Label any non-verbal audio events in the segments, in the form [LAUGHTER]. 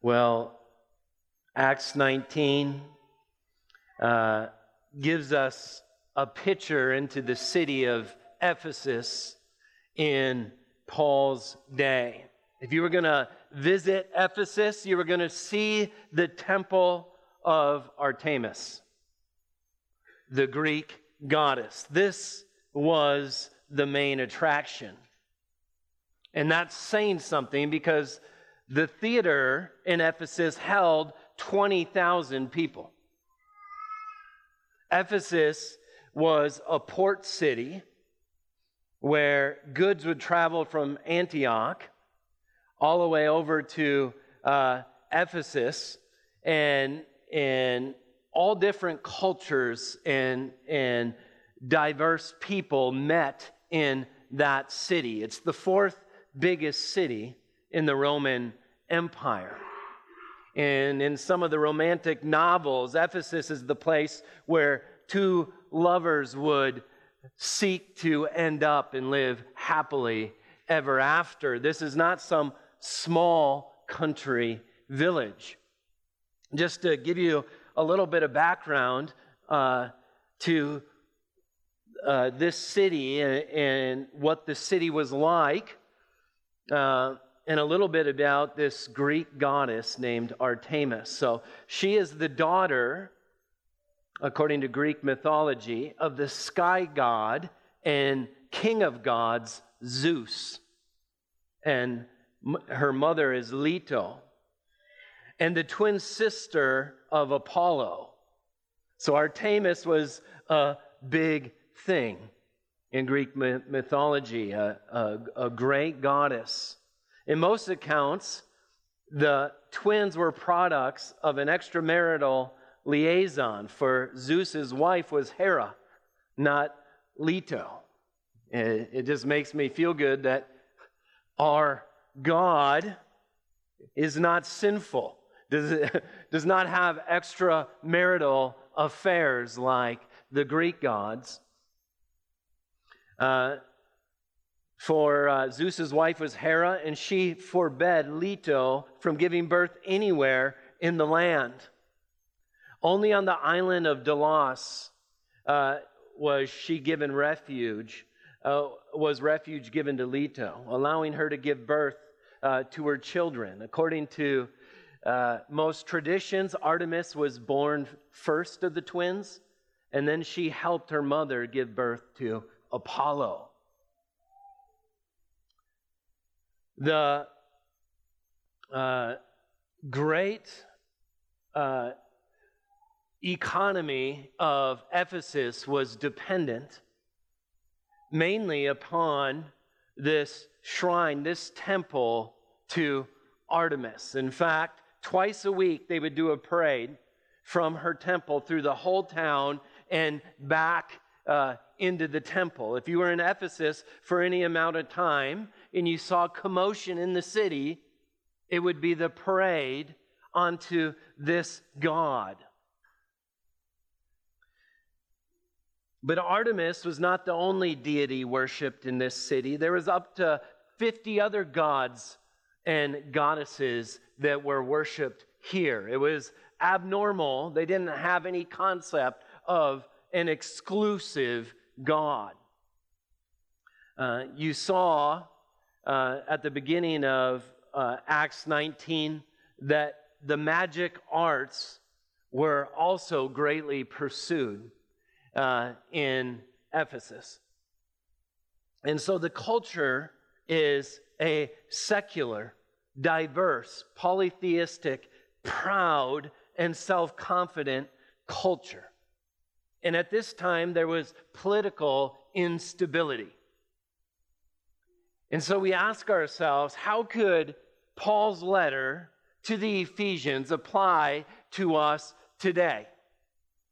Well, Acts 19 uh, gives us a picture into the city of Ephesus in Paul's day. If you were going to visit Ephesus, you were going to see the temple of Artemis, the Greek goddess. This was the main attraction. And that's saying something because the theater in Ephesus held 20,000 people. Ephesus was a port city where goods would travel from Antioch all the way over to uh, Ephesus, and, and all different cultures and, and diverse people met in that city. It's the fourth biggest city in the Roman Empire. And in some of the romantic novels, Ephesus is the place where two lovers would seek to end up and live happily ever after. This is not some small country village. Just to give you a little bit of background uh, to uh, this city and, and, what the city was like, uh, and a little bit about this Greek goddess named Artemis. So she is the daughter, according to Greek mythology, of the sky god and king of gods, Zeus. And her mother is Leto, and the twin sister of Apollo. So Artemis was a big thing in Greek mythology, a, a, a great goddess. In most accounts, the twins were products of an extramarital liaison, for Zeus's wife was Hera, not Leto. It, it just makes me feel good that our God is not sinful, does, [LAUGHS] does not have extramarital affairs like the Greek gods. Uh, for uh, Zeus's wife was Hera, and she forbade Leto from giving birth anywhere in the land. Only on the island of Delos uh, was she given refuge, uh, was refuge given to Leto, allowing her to give birth uh, to her children. According to uh, most traditions, Artemis was born first of the twins, and then she helped her mother give birth to Apollo. The uh, great uh, economy of Ephesus was dependent mainly upon this shrine, this temple to Artemis. In fact, twice a week they would do a parade from her temple through the whole town and back uh, into the temple. If you were in Ephesus for any amount of time and you saw commotion in the city, it would be the parade onto this god. But Artemis was not the only deity worshiped in this city. There was up to 50 other gods and goddesses that were worshiped here. It was abnormal. They didn't have any concept of an exclusive God. Uh, you saw uh, at the beginning of uh, Acts 19 that the magic arts were also greatly pursued uh, in Ephesus. And so the culture is a secular, diverse, polytheistic, proud, and self confident culture. And at this time, there was political instability. And so we ask ourselves how could Paul's letter to the Ephesians apply to us today?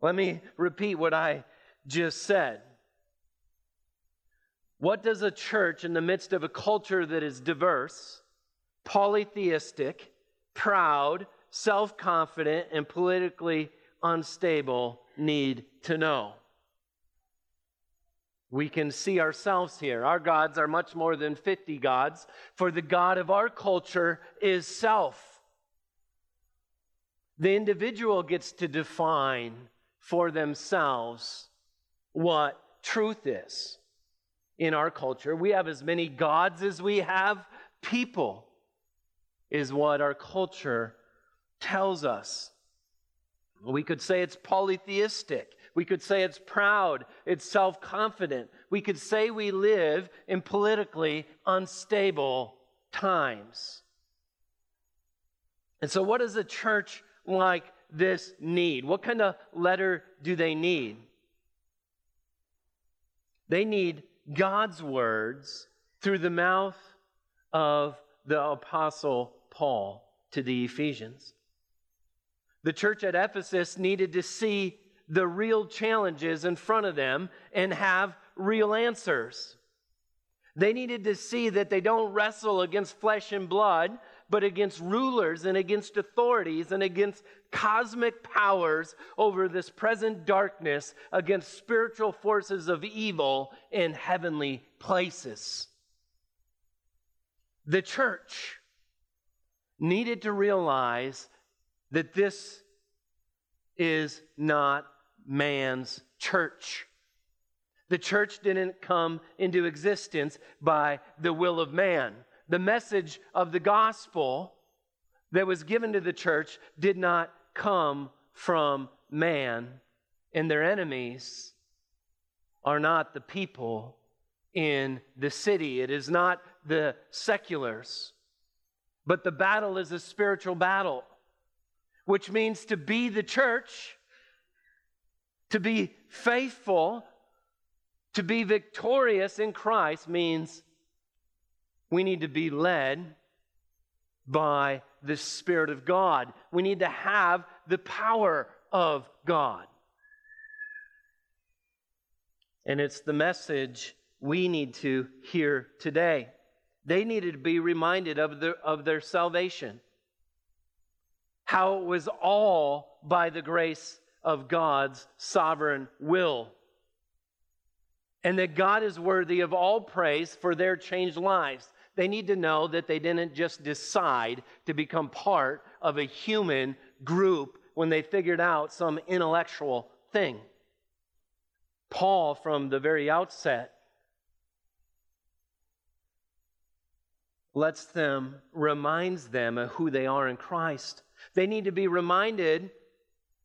Let me repeat what I just said. What does a church in the midst of a culture that is diverse, polytheistic, proud, self confident, and politically unstable need to know? We can see ourselves here. Our gods are much more than 50 gods, for the God of our culture is self. The individual gets to define for themselves what truth is in our culture. We have as many gods as we have people, is what our culture tells us. We could say it's polytheistic. We could say it's proud, it's self confident. We could say we live in politically unstable times. And so, what does a church like this need? What kind of letter do they need? They need God's words through the mouth of the Apostle Paul to the Ephesians. The church at Ephesus needed to see the real challenges in front of them and have real answers. They needed to see that they don't wrestle against flesh and blood, but against rulers and against authorities and against cosmic powers over this present darkness, against spiritual forces of evil in heavenly places. The church needed to realize that this is not man's church. The church didn't come into existence by the will of man. The message of the gospel that was given to the church did not come from man, and their enemies are not the people in the city. It is not the seculars. But the battle is a spiritual battle, which means to be the church, to be faithful, to be victorious in Christ means we need to be led by the Spirit of God. We need to have the power of God. And it's the message we need to hear today. They needed to be reminded of, the, of their salvation, how it was all by the grace of God's sovereign will, and that God is worthy of all praise for their changed lives. They need to know that they didn't just decide to become part of a human group when they figured out some intellectual thing. Paul, from the very outset, lets them, reminds them of who they are in Christ. They need to be reminded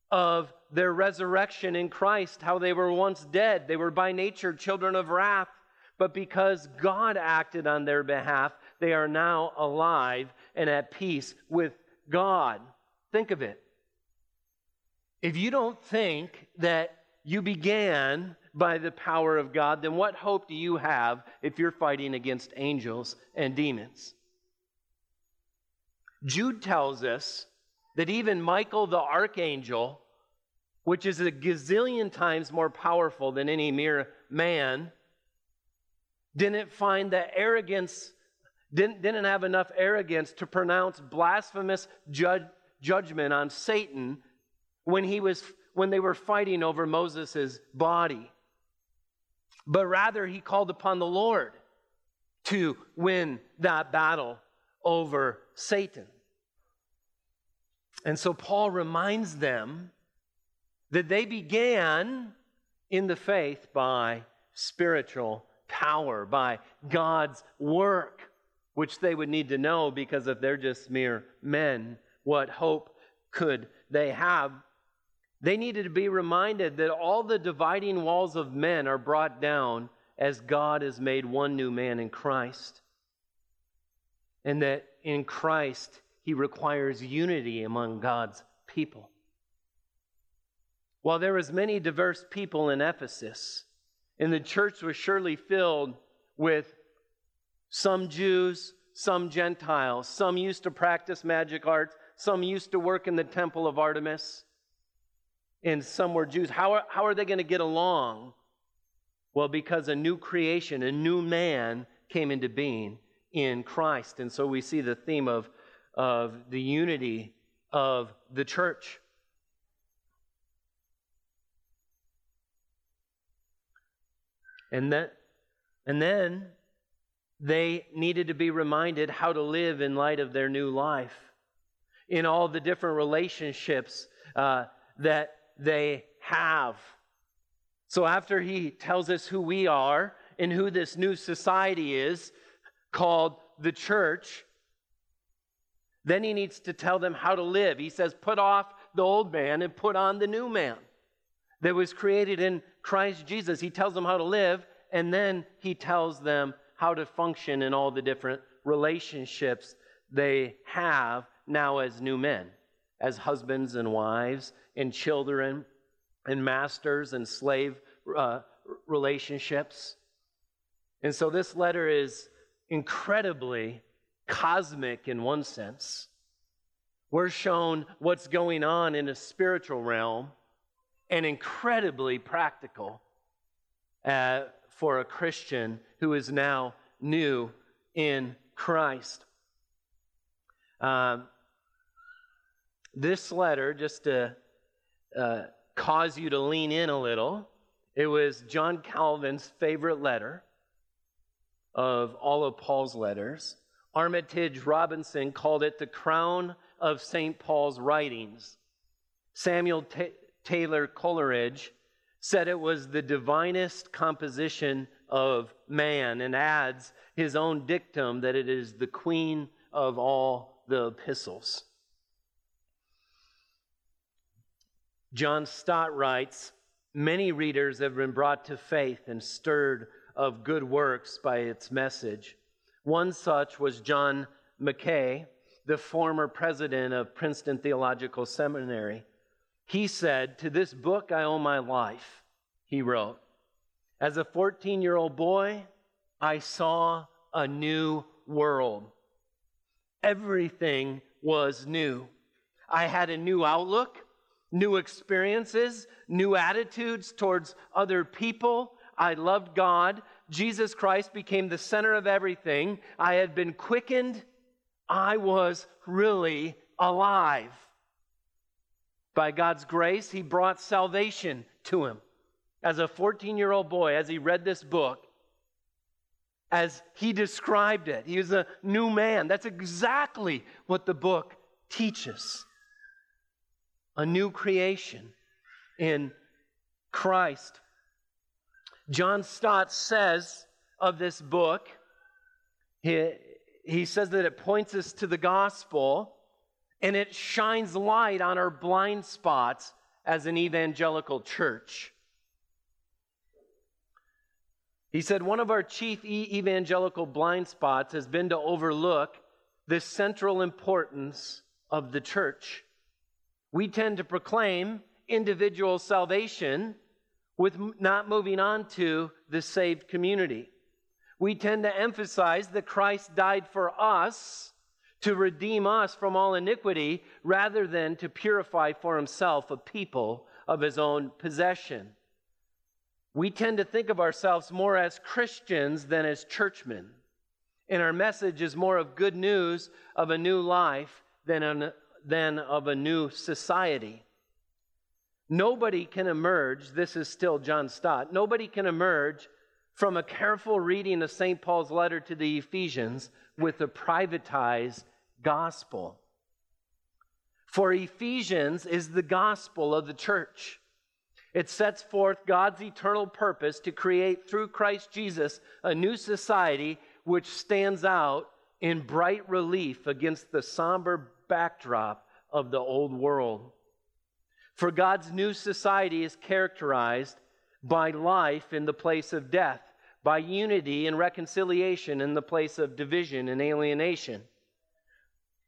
of their resurrection in Christ, how they were once dead. They were by nature children of wrath, but because God acted on their behalf, they are now alive and at peace with God. Think of it. If you don't think that you began by the power of God, then what hope do you have if you're fighting against angels and demons? Jude tells us that even Michael the archangel, which is a gazillion times more powerful than any mere man, didn't find the arrogance, didn't, didn't have enough arrogance to pronounce blasphemous judge, judgment on Satan when he was when they were fighting over Moses' body but rather he called upon the Lord to win that battle over Satan. And so Paul reminds them that they began in the faith by spiritual power, by God's work, which they would need to know because if they're just mere men, what hope could they have? They needed to be reminded that all the dividing walls of men are brought down as God has made one new man in Christ. And that in Christ, he requires unity among God's people. While there was many diverse people in Ephesus, and the church was surely filled with some Jews, some Gentiles, some used to practice magic arts, some used to work in the temple of Artemis, and some were Jews. How are, how are they going to get along? Well, because a new creation, a new man came into being in Christ. And so we see the theme of, of the unity of the church. And, that, and then they needed to be reminded how to live in light of their new life. in all the different relationships uh, that they have. So, after he tells us who we are and who this new society is called the church, then he needs to tell them how to live. He says, Put off the old man and put on the new man that was created in Christ Jesus. He tells them how to live, and then he tells them how to function in all the different relationships they have now as new men, as husbands and wives, and children, and masters and slave uh, relationships. And so this letter is incredibly cosmic in one sense. We're shown what's going on in a spiritual realm and incredibly practical uh, for a Christian who is now new in Christ. Um, this letter, just to uh, cause you to lean in a little, it was John Calvin's favorite letter of all of Paul's letters. Armitage Robinson called it the crown of St. Paul's writings. Samuel T- Taylor Coleridge said it was the divinest composition of man and adds his own dictum that it is the queen of all the epistles. John Stott writes Many readers have been brought to faith and stirred of good works by its message. One such was John Mackay, the former president of Princeton Theological Seminary. He said, To this book I owe my life, he wrote. As a 14 year old boy, I saw a new world. Everything was new. I had a new outlook, new experiences, new attitudes towards other people. I loved God. Jesus Christ became the center of everything. I had been quickened. I was really alive. By God's grace, He brought salvation to him. As a 14 year old boy, as he read this book, as he described it, he was a new man. That's exactly what the book teaches a new creation in Christ. John Stott says of this book, he, he says that it points us to the gospel and it shines light on our blind spots as an evangelical church. He said, One of our chief evangelical blind spots has been to overlook the central importance of the church. We tend to proclaim individual salvation with not moving on to the saved community. We tend to emphasize that Christ died for us to redeem us from all iniquity rather than to purify for himself a people of his own possession. We tend to think of ourselves more as Christians than as churchmen. And our message is more of good news of a new life than, an, than of a new society. Nobody can emerge, this is still John Stott, nobody can emerge from a careful reading of St. Paul's letter to the Ephesians with a privatized gospel. For Ephesians is the gospel of the church. It sets forth God's eternal purpose to create through Christ Jesus a new society which stands out in bright relief against the somber backdrop of the old world. For God's new society is characterized by life in the place of death, by unity and reconciliation in the place of division and alienation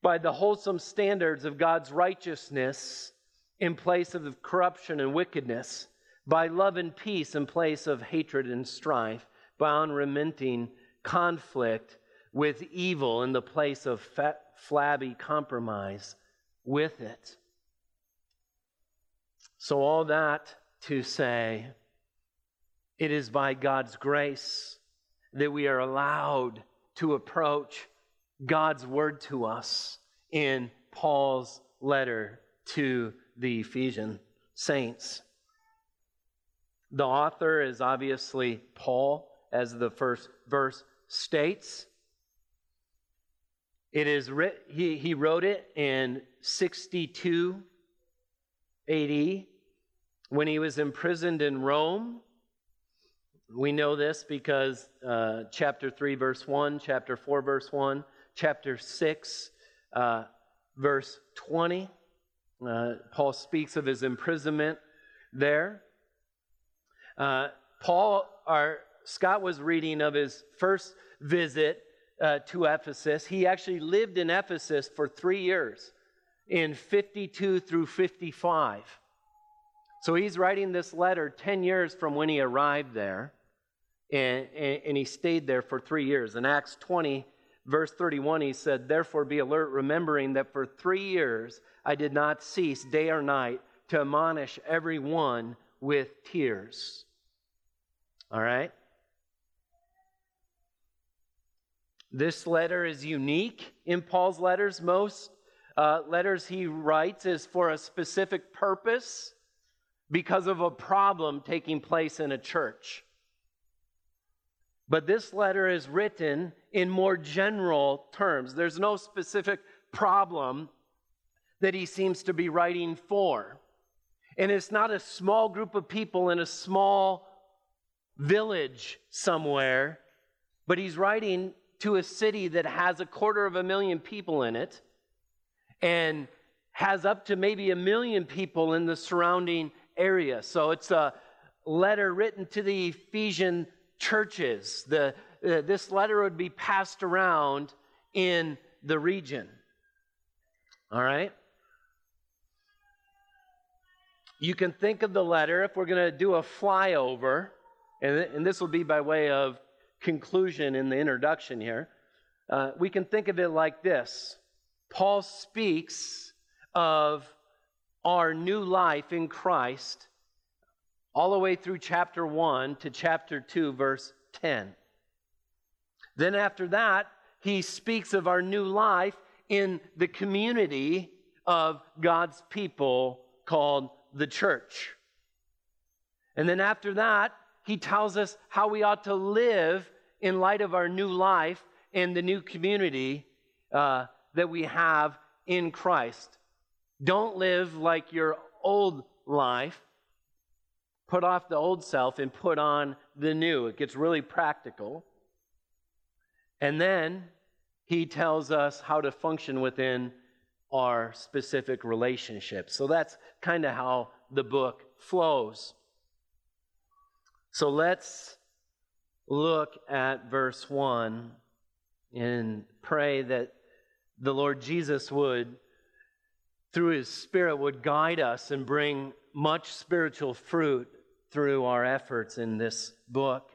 by the wholesome standards of God's righteousness in place of corruption and wickedness, by love and peace in place of hatred and strife, by unremitting conflict with evil in the place of fat, flabby compromise with it. So, all that to say, it is by God's grace that we are allowed to approach God's word to us in Paul's letter to the Ephesian saints. The author is obviously Paul, as the first verse states. It is writ- he, he wrote it in 62 AD when he was imprisoned in Rome. We know this because uh, chapter 3, verse 1, chapter 4, verse 1, chapter 6, uh, verse 20. Uh, Paul speaks of his imprisonment there. Uh, Paul, or Scott was reading of his first visit uh, to Ephesus. He actually lived in Ephesus for three years, in 52 through 55. So he's writing this letter 10 years from when he arrived there, and, and he stayed there for three years. In Acts 20, verse 31, he said, Therefore be alert, remembering that for three years I did not cease day or night to admonish everyone with tears. All right? This letter is unique in Paul's letters. Most uh, letters he writes is for a specific purpose because of a problem taking place in a church. But this letter is written in more general terms. There's no specific problem that he seems to be writing for. And it's not a small group of people in a small village somewhere, but he's writing to a city that has a quarter of a million people in it and has up to maybe a million people in the surrounding area. So it's a letter written to the Ephesian churches. The, uh, this letter would be passed around in the region. All right? You can think of the letter, if we're going to do a flyover, and, and this will be by way of conclusion in the introduction here, uh, we can think of it like this Paul speaks of our new life in Christ all the way through chapter 1 to chapter 2, verse 10. Then after that, he speaks of our new life in the community of God's people called the church. And then after that, he tells us how we ought to live in light of our new life and the new community uh, that we have in Christ. Don't live like your old life. Put off the old self and put on the new. It gets really practical. And then he tells us how to function within our specific relationships. So that's kind of how the book flows. So let's look at verse 1 and pray that the Lord Jesus would, through his Spirit, would guide us and bring much spiritual fruit through our efforts in this book.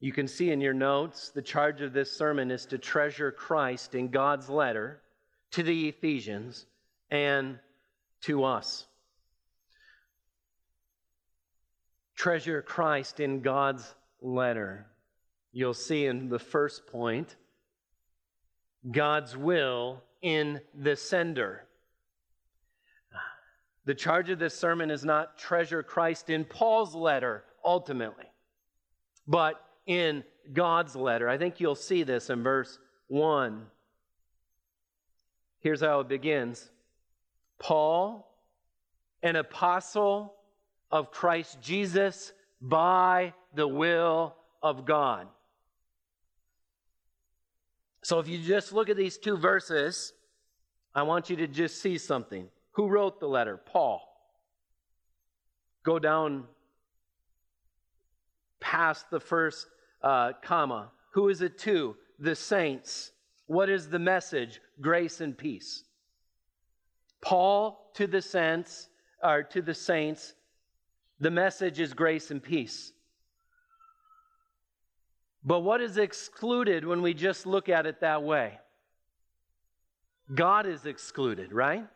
You can see in your notes the charge of this sermon is to treasure Christ in God's letter to the Ephesians and to us. treasure Christ in God's letter. You'll see in the first point God's will in the sender. The charge of this sermon is not treasure Christ in Paul's letter ultimately, but in God's letter. I think you'll see this in verse 1. Here's how it begins Paul, an apostle of Christ Jesus by the will of God. So if you just look at these two verses, I want you to just see something. Who wrote the letter? Paul. Go down past the first uh, comma. Who is it to? The saints. What is the message? Grace and peace. Paul to the saints, or to the saints, the message is grace and peace. But what is excluded when we just look at it that way? God is excluded, right?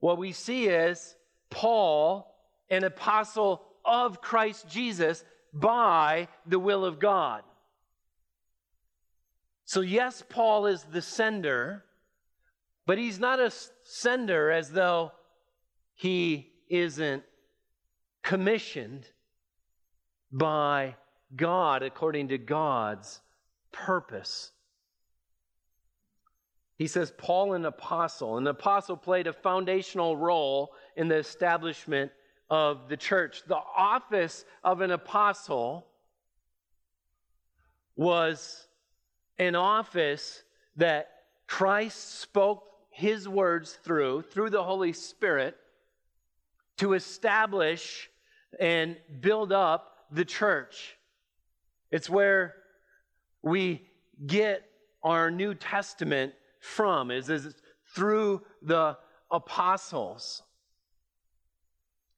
What we see is Paul, an apostle of Christ Jesus by the will of God. So, yes, Paul is the sender, but he's not a sender as though he isn't commissioned by God according to God's purpose. He says, Paul, an apostle. An apostle played a foundational role in the establishment of the church. The office of an apostle was an office that Christ spoke his words through, through the Holy Spirit, to establish and build up the church. It's where we get our New Testament from, is, is through the apostles.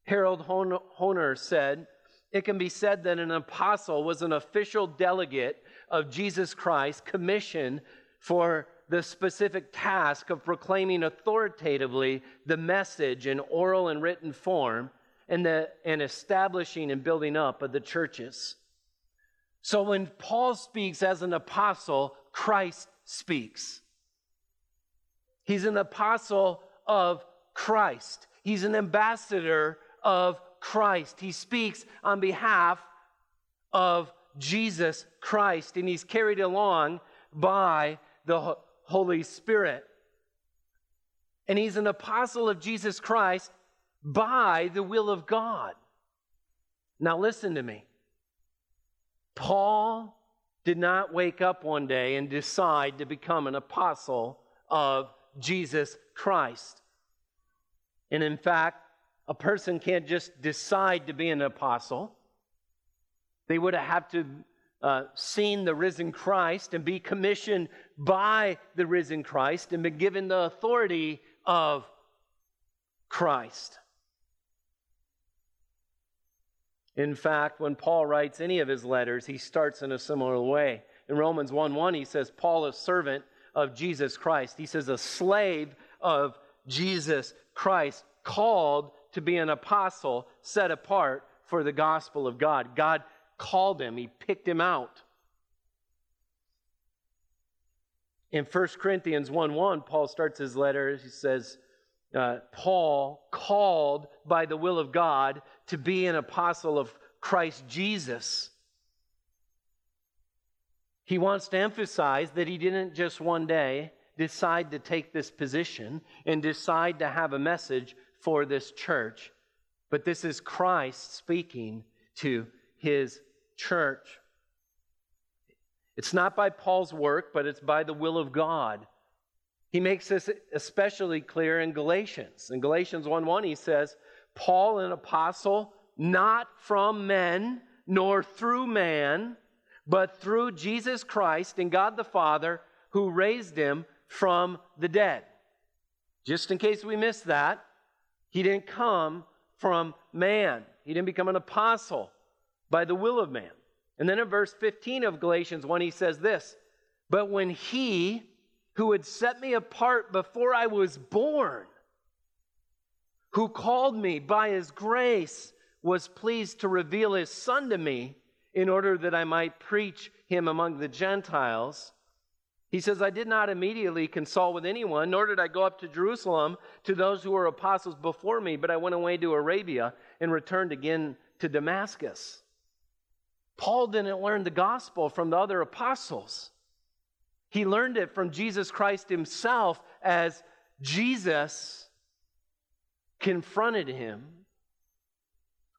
Harold Hoehner said, It can be said that an apostle was an official delegate of Jesus Christ commissioned for the specific task of proclaiming authoritatively the message in oral and written form and, the, and establishing and building up of the churches. So when Paul speaks as an apostle, Christ speaks. He's an apostle of Christ. He's an ambassador of Christ. He speaks on behalf of Jesus Christ, and he's carried along by the Holy Spirit. And he's an apostle of Jesus Christ by the will of God. Now, listen to me. Paul did not wake up one day and decide to become an apostle of Jesus Christ. And in fact, a person can't just decide to be an apostle. They would have to uh, seen the risen Christ and be commissioned by the risen Christ and be given the authority of Christ. In fact, when Paul writes any of his letters, he starts in a similar way. In Romans 1 1, he says, Paul, a servant of Jesus Christ. He says, a slave of Jesus Christ, called to be an apostle, set apart for the gospel of God. God called him, he picked him out. In 1 Corinthians 1 1, Paul starts his letter. He says, uh, Paul, called by the will of God to be an apostle of Christ Jesus. He wants to emphasize that he didn't just one day decide to take this position and decide to have a message for this church, but this is Christ speaking to his church. It's not by Paul's work, but it's by the will of God. He makes this especially clear in Galatians. In Galatians 1 1, he says, Paul, an apostle, not from men, nor through man, but through Jesus Christ and God the Father, who raised him from the dead. Just in case we missed that, he didn't come from man, he didn't become an apostle by the will of man. And then in verse 15 of Galatians 1, he says this But when he who had set me apart before I was born, who called me by his grace, was pleased to reveal his son to me in order that I might preach him among the Gentiles. He says, I did not immediately consult with anyone, nor did I go up to Jerusalem to those who were apostles before me, but I went away to Arabia and returned again to Damascus. Paul didn't learn the gospel from the other apostles. He learned it from Jesus Christ himself as Jesus confronted him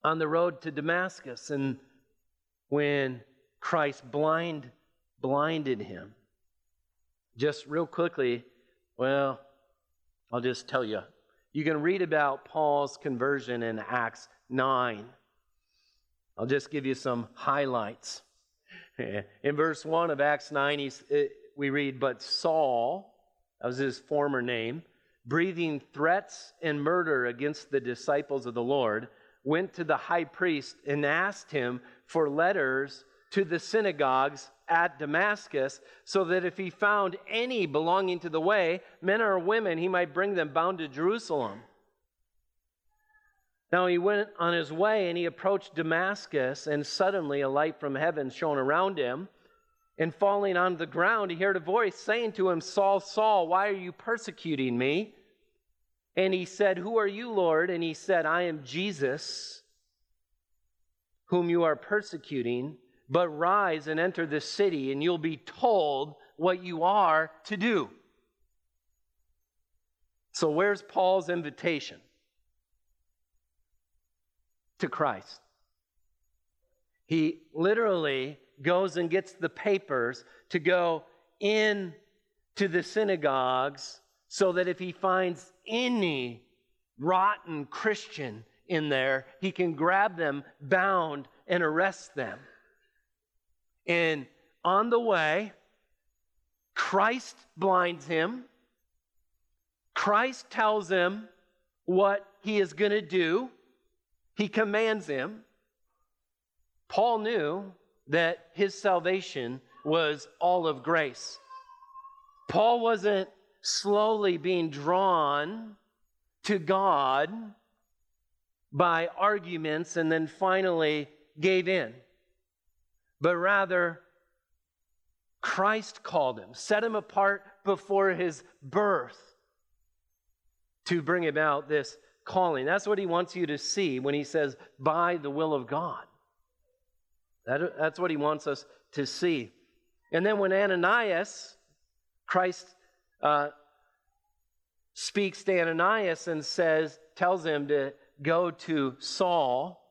on the road to Damascus and when Christ blind blinded him. Just real quickly, well, I'll just tell you. You can read about Paul's conversion in Acts 9. I'll just give you some highlights. [LAUGHS] In verse 1 of Acts 9, we read, But Saul, that was his former name, breathing threats and murder against the disciples of the Lord, went to the high priest and asked him for letters to the synagogues at Damascus, so that if he found any belonging to the way, men or women, he might bring them bound to Jerusalem. Now he went on his way and he approached Damascus, and suddenly a light from heaven shone around him. And falling on the ground, he heard a voice saying to him, Saul, Saul, why are you persecuting me? And he said, Who are you, Lord? And he said, I am Jesus, whom you are persecuting. But rise and enter the city, and you'll be told what you are to do. So, where's Paul's invitation? To Christ. He literally goes and gets the papers to go in to the synagogues so that if he finds any rotten Christian in there, he can grab them bound and arrest them. And on the way, Christ blinds him. Christ tells him what he is going to do. He commands him. Paul knew that his salvation was all of grace. Paul wasn't slowly being drawn to God by arguments and then finally gave in, but rather Christ called him, set him apart before his birth to bring about this calling. That's what he wants you to see when he says, by the will of God. That, that's what he wants us to see. And then when Ananias, Christ uh, speaks to Ananias and says, tells him to go to Saul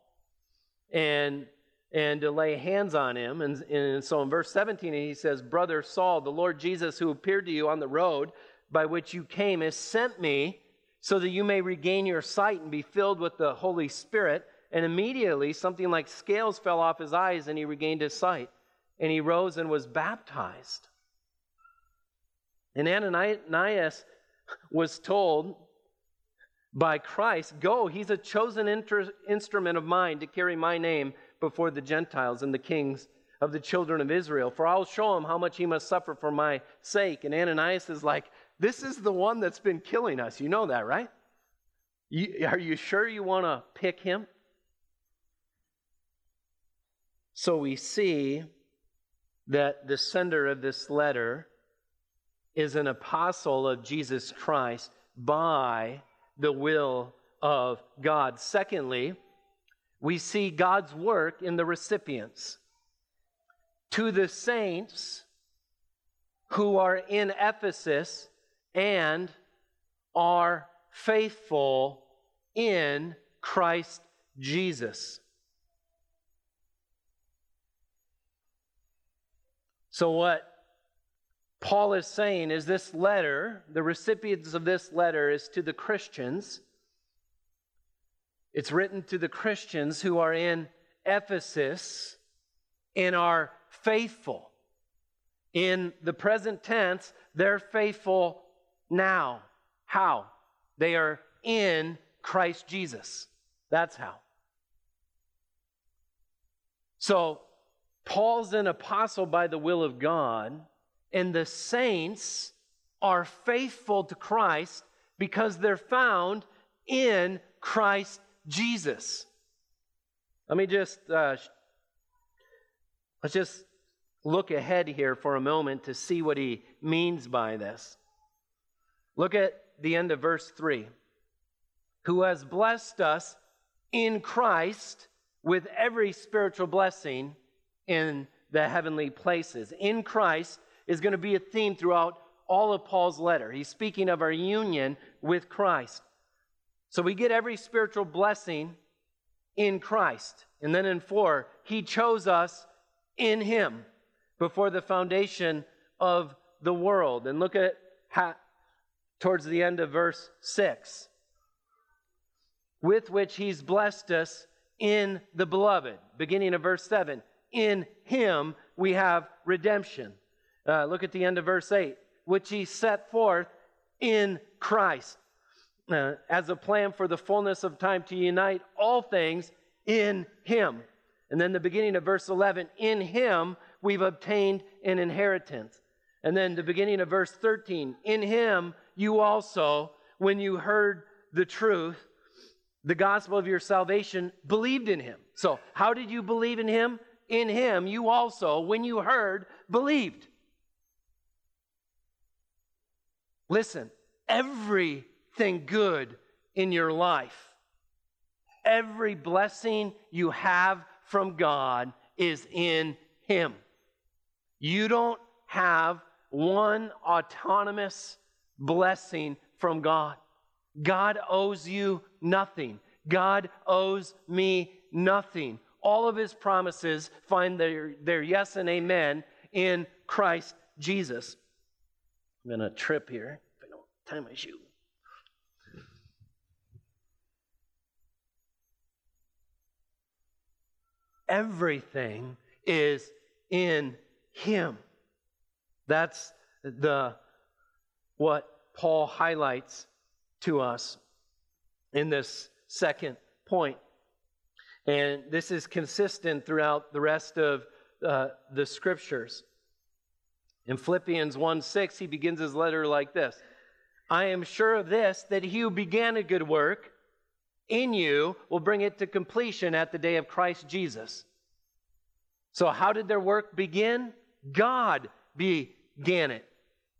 and and to lay hands on him. And, and so in verse 17, he says, Brother Saul, the Lord Jesus, who appeared to you on the road by which you came, has sent me so that you may regain your sight and be filled with the Holy Spirit. And immediately something like scales fell off his eyes, and he regained his sight. And he rose and was baptized. And Ananias was told by Christ, Go, he's a chosen inter- instrument of mine to carry my name before the Gentiles and the kings of the children of Israel. For I'll show him how much he must suffer for my sake. And Ananias is like, This is the one that's been killing us. You know that, right? You, are you sure you want to pick him? So we see that the sender of this letter is an apostle of Jesus Christ by the will of God. Secondly, we see God's work in the recipients. To the saints who are in Ephesus and are faithful in Christ Jesus. So, what Paul is saying is this letter, the recipients of this letter is to the Christians. It's written to the Christians who are in Ephesus and are faithful. In the present tense, they're faithful now. How? They are in Christ Jesus. That's how. So, Paul's an apostle by the will of God, and the saints are faithful to Christ because they're found in Christ Jesus. Let me just uh, let's just look ahead here for a moment to see what he means by this. Look at the end of verse 3. Who has blessed us in Christ with every spiritual blessing in the heavenly places. In Christ is going to be a theme throughout all of Paul's letter. He's speaking of our union with Christ. So we get every spiritual blessing in Christ. And then in 4, he chose us in him before the foundation of the world. And look at how, towards the end of verse 6 with which he's blessed us in the beloved. Beginning of verse 7 in him we have redemption. Uh, look at the end of verse 8, which he set forth in Christ uh, as a plan for the fullness of time to unite all things in him. And then the beginning of verse 11, in him we've obtained an inheritance. And then the beginning of verse 13, in him you also, when you heard the truth, the gospel of your salvation, believed in him. So, how did you believe in him? in him you also, when you heard, believed. Listen, everything good in your life, every blessing you have from God is in Him. You don't have one autonomous blessing from God. God owes you nothing. God owes me nothing. All of his promises find their, their yes and amen in Christ Jesus. I'm going to trip here if I don't tie my shoe. Everything is in him. That's the what Paul highlights to us in this second point. And this is consistent throughout the rest of uh, the scriptures. In Philippians 1 6, he begins his letter like this I am sure of this, that he who began a good work in you will bring it to completion at the day of Christ Jesus. So, how did their work begin? God began it.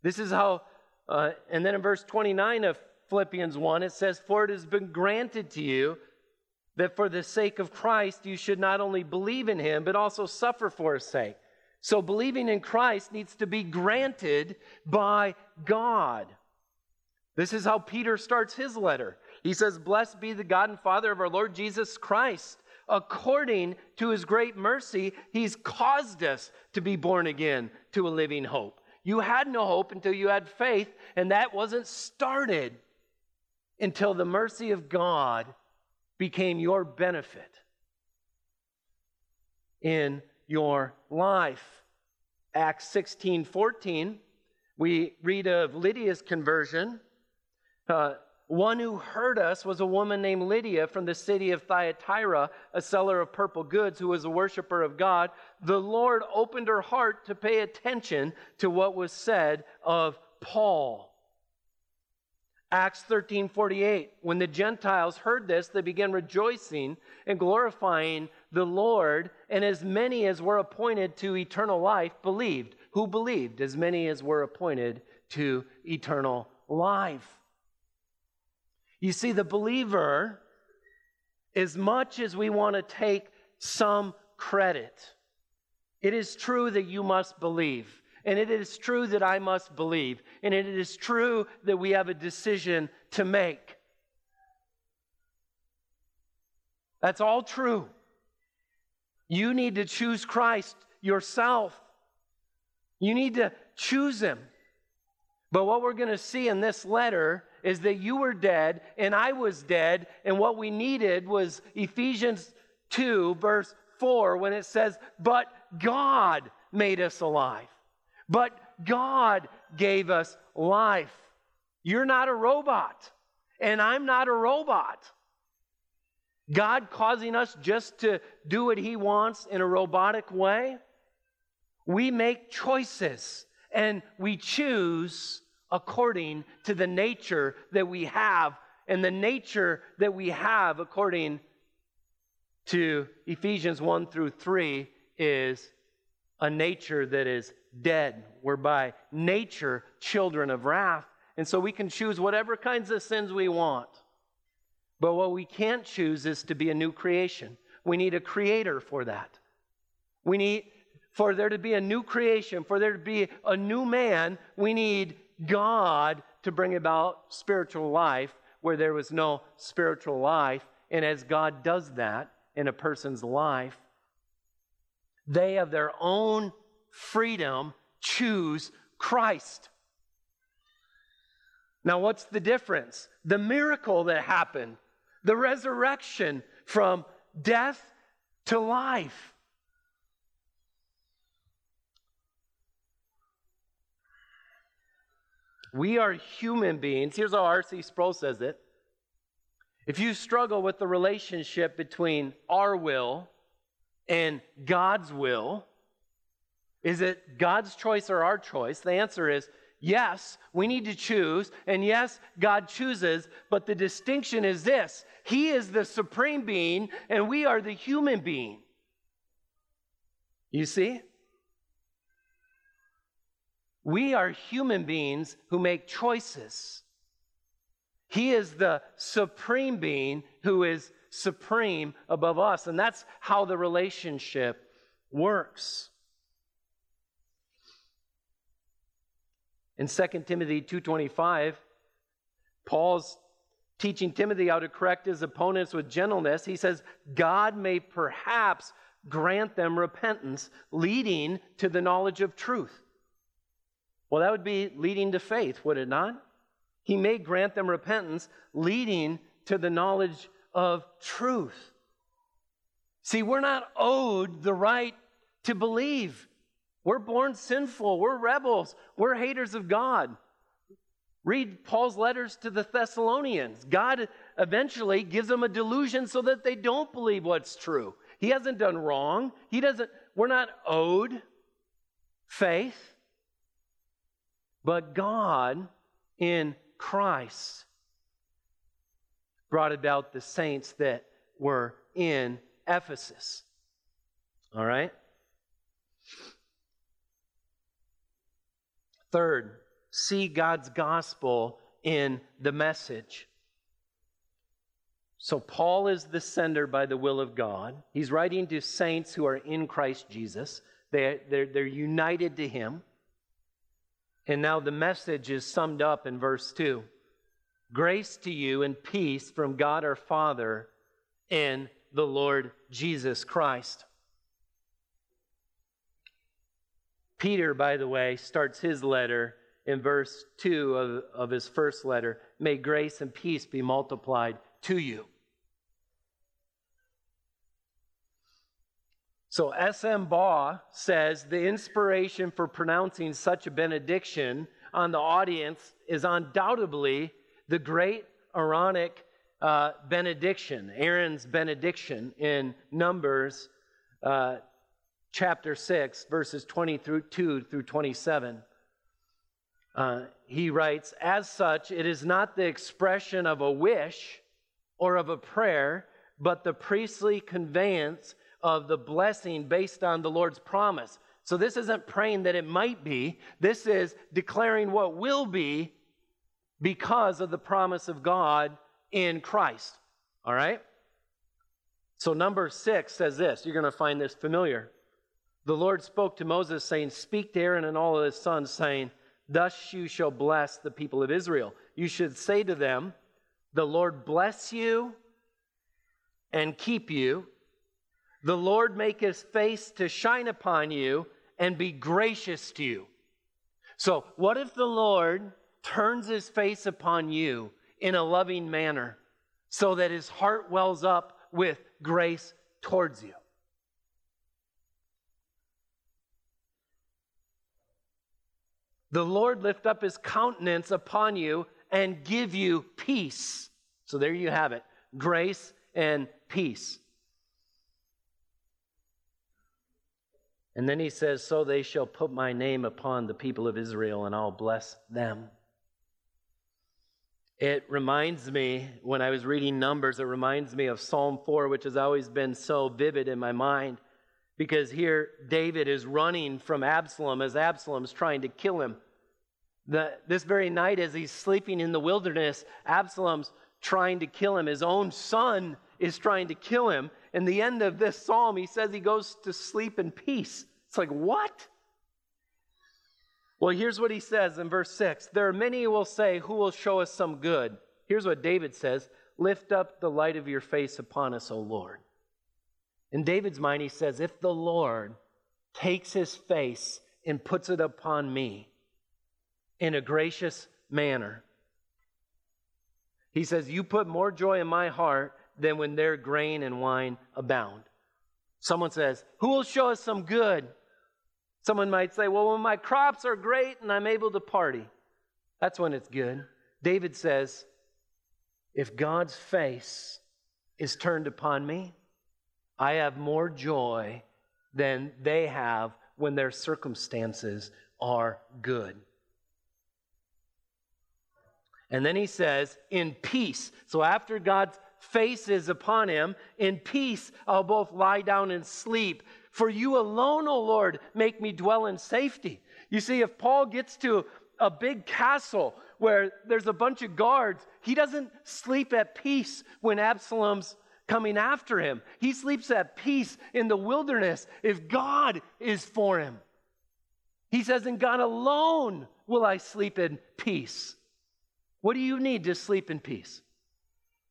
This is how, uh, and then in verse 29 of Philippians 1, it says, For it has been granted to you that for the sake of Christ you should not only believe in him, but also suffer for his sake. So believing in Christ needs to be granted by God. This is how Peter starts his letter. He says, Blessed be the God and Father of our Lord Jesus Christ. According to his great mercy, he's caused us to be born again to a living hope. You had no hope until you had faith, and that wasn't started until the mercy of God became your benefit in your life. Acts 16 14, we read of Lydia's conversion. Uh, one who heard us was a woman named Lydia from the city of Thyatira, a seller of purple goods who was a worshiper of God. The Lord opened her heart to pay attention to what was said of Paul. Acts 13 48. When the Gentiles heard this, they began rejoicing and glorifying the Lord, and as many as were appointed to eternal life believed. Who believed? As many as were appointed to eternal life. You see, the believer, as much as we want to take some credit, it is true that you must believe. And it is true that I must believe. And it is true that we have a decision to make. That's all true. You need to choose Christ yourself. You need to choose Him. But what we're going to see in this letter is that you were dead and I was dead. And what we needed was Ephesians 2, verse 4, when it says, But God made us alive. But God gave us life. You're not a robot, and I'm not a robot. God causing us just to do what He wants in a robotic way? We make choices and we choose according to the nature that we have. And the nature that we have, according to Ephesians 1 through 3, is a nature that is dead. We're by nature children of wrath. And so we can choose whatever kinds of sins we want. But what we can't choose is to be a new creation. We need a creator for that. We need, for there to be a new creation, for there to be a new man, we need God to bring about spiritual life where there was no spiritual life. And as God does that in a person's life, they, of their own freedom, choose Christ. Now, what's the difference? The miracle that happened, the resurrection from death to life. We are human beings. Here's how R.C. Sproul says it. If you struggle with the relationship between our will and God's will, is it God's choice or our choice? The answer is yes, we need to choose. And yes, God chooses. But the distinction is this He is the supreme being, and we are the human being. You see? We are human beings who make choices. He is the supreme being who is supreme above us. And that's how the relationship works. In 2 Timothy 2:25, Paul's teaching Timothy how to correct his opponents with gentleness. He says, "God may perhaps grant them repentance, leading to the knowledge of truth." Well, that would be leading to faith, would it not? He may grant them repentance, leading to the knowledge of truth. See, we're not owed the right to believe. We're born sinful. We're rebels. We're haters of God. Read Paul's letters to the Thessalonians. God eventually gives them a delusion so that they don't believe what's true. He hasn't done wrong. He doesn't, we're not owed faith. But God, in Christ, brought about the saints that were in Ephesus. All right? Third, see God's gospel in the message. So, Paul is the sender by the will of God. He's writing to saints who are in Christ Jesus, they, they're, they're united to him. And now the message is summed up in verse 2 Grace to you and peace from God our Father and the Lord Jesus Christ. Peter, by the way, starts his letter in verse 2 of, of his first letter May grace and peace be multiplied to you. So S.M. Baugh says the inspiration for pronouncing such a benediction on the audience is undoubtedly the great Aaronic uh, benediction, Aaron's benediction in Numbers uh, chapter 6, verses 20 through 2 through 27. Uh, he writes, As such, it is not the expression of a wish or of a prayer, but the priestly conveyance of the blessing based on the Lord's promise. So this isn't praying that it might be, this is declaring what will be because of the promise of God in Christ. All right? So, number six says this. You're going to find this familiar. The Lord spoke to Moses, saying, Speak to Aaron and all of his sons, saying, Thus you shall bless the people of Israel. You should say to them, The Lord bless you and keep you. The Lord make his face to shine upon you and be gracious to you. So, what if the Lord turns his face upon you in a loving manner so that his heart wells up with grace towards you? The Lord lift up his countenance upon you and give you peace. So there you have it grace and peace. And then he says, So they shall put my name upon the people of Israel, and I'll bless them. It reminds me, when I was reading Numbers, it reminds me of Psalm 4, which has always been so vivid in my mind. Because here, David is running from Absalom as Absalom's trying to kill him. The, this very night, as he's sleeping in the wilderness, Absalom's trying to kill him. His own son is trying to kill him. In the end of this psalm, he says he goes to sleep in peace. It's like, what? Well, here's what he says in verse 6 There are many who will say, Who will show us some good? Here's what David says Lift up the light of your face upon us, O Lord. In David's mind, he says, If the Lord takes his face and puts it upon me in a gracious manner, he says, You put more joy in my heart than when their grain and wine abound. Someone says, Who will show us some good? Someone might say, Well, when my crops are great and I'm able to party, that's when it's good. David says, If God's face is turned upon me, I have more joy than they have when their circumstances are good. And then he says, in peace. So after God's face is upon him, in peace I'll both lie down and sleep. For you alone, O Lord, make me dwell in safety. You see, if Paul gets to a big castle where there's a bunch of guards, he doesn't sleep at peace when Absalom's coming after him. He sleeps at peace in the wilderness if God is for him. He says, In God alone will I sleep in peace. What do you need to sleep in peace?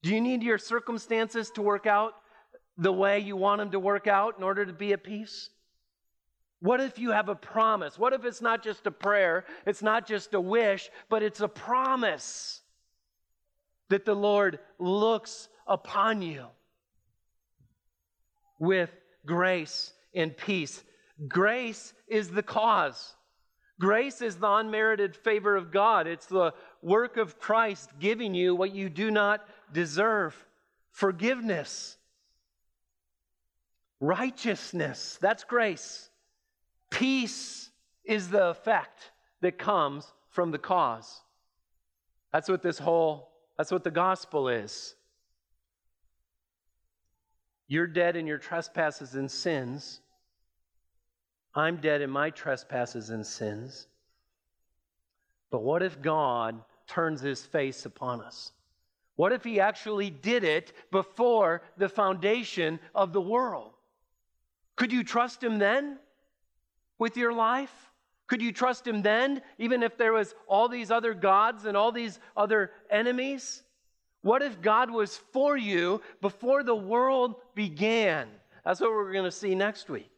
Do you need your circumstances to work out the way you want them to work out in order to be at peace? What if you have a promise? What if it's not just a prayer, it's not just a wish, but it's a promise that the Lord looks upon you with grace and peace? Grace is the cause. Grace is the unmerited favor of God. It's the work of Christ giving you what you do not deserve forgiveness, righteousness. That's grace. Peace is the effect that comes from the cause. That's what this whole, that's what the gospel is. You're dead in your trespasses and sins. I'm dead in my trespasses and sins. But what if God turns his face upon us? What if he actually did it before the foundation of the world? Could you trust him then with your life? Could you trust him then, even if there was all these other gods and all these other enemies? What if God was for you before the world began? That's what we're going to see next week.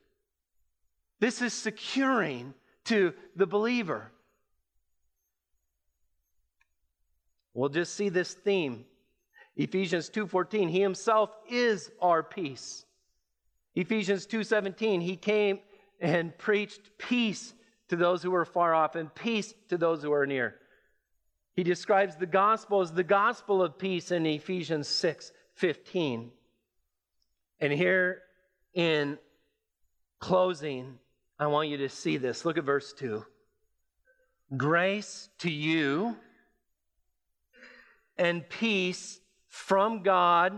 This is securing to the believer. We'll just see this theme. Ephesians 2:14, he himself is our peace. Ephesians 2:17, he came and preached peace to those who were far off and peace to those who are near. He describes the gospel as the gospel of peace in Ephesians 6:15. And here in closing, I want you to see this. Look at verse 2. Grace to you and peace from God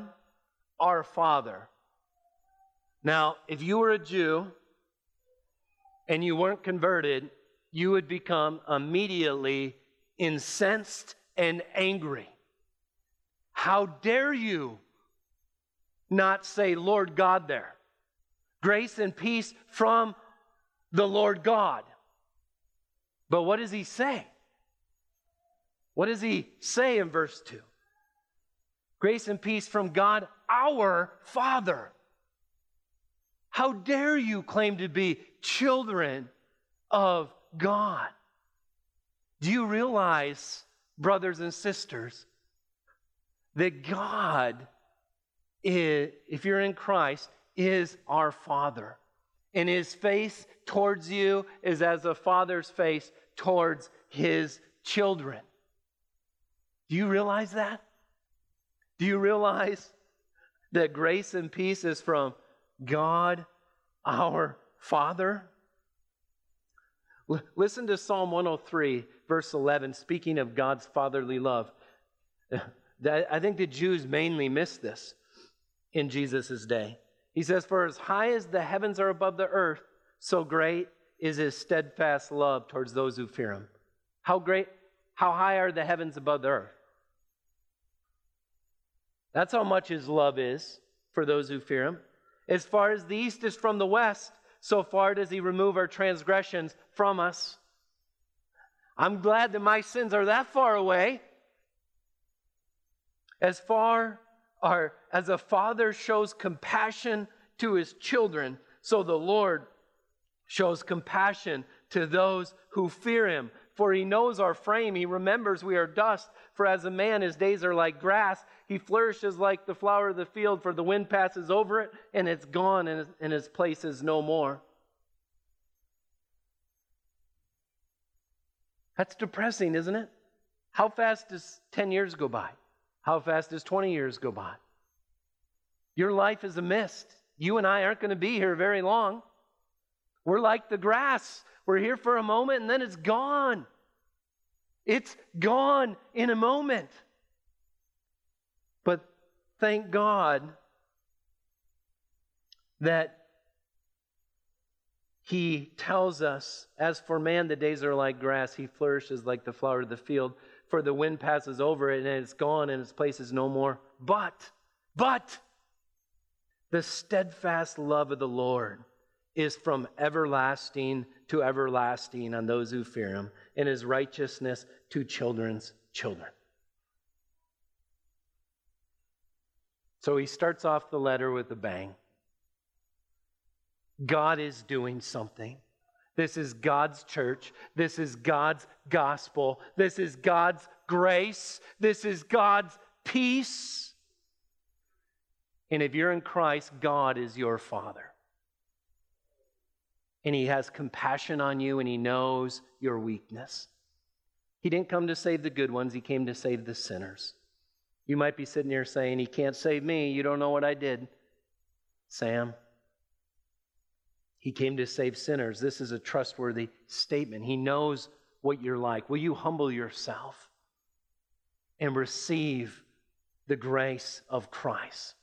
our Father. Now, if you were a Jew and you weren't converted, you would become immediately incensed and angry. How dare you not say Lord God there? Grace and peace from the Lord God. But what does he say? What does he say in verse 2? Grace and peace from God, our Father. How dare you claim to be children of God? Do you realize, brothers and sisters, that God, is, if you're in Christ, is our Father? And his face towards you is as a father's face towards his children. Do you realize that? Do you realize that grace and peace is from God, our Father? L- listen to Psalm 103, verse 11, speaking of God's fatherly love. [LAUGHS] I think the Jews mainly missed this in Jesus' day. He says, For as high as the heavens are above the earth, so great is his steadfast love towards those who fear him. How great, how high are the heavens above the earth? That's how much his love is for those who fear him. As far as the east is from the west, so far does he remove our transgressions from us. I'm glad that my sins are that far away. As far are, as a father shows compassion to his children, so the Lord shows compassion to those who fear him. For he knows our frame. He remembers we are dust. For as a man, his days are like grass. He flourishes like the flower of the field, for the wind passes over it, and it's gone, and, his place is no more. That's depressing, isn't it? How fast does 10 years go by? How fast does 20 years go by? Your life is a mist. You and I aren't going to be here very long. We're like the grass. We're here for a moment and then it's gone. It's gone in a moment. Thank God that he tells us, as for man, the days are like grass. He flourishes like the flower of the field. For the wind passes over it and it's gone and its place is no more. But, but, the steadfast love of the Lord is from everlasting to everlasting on those who fear him, and his righteousness to children's children. So he starts off the letter with a bang. God is doing something. This is God's church. This is God's gospel. This is God's grace. This is God's peace. And if you're in Christ, God is your Father. And He has compassion on you and He knows your weakness. He didn't come to save the good ones, He came to save the sinners. You might be sitting here saying, He can't save me. You don't know what I did. Sam, He came to save sinners. This is a trustworthy statement. He knows what you're like. Will you humble yourself and receive the grace of Christ?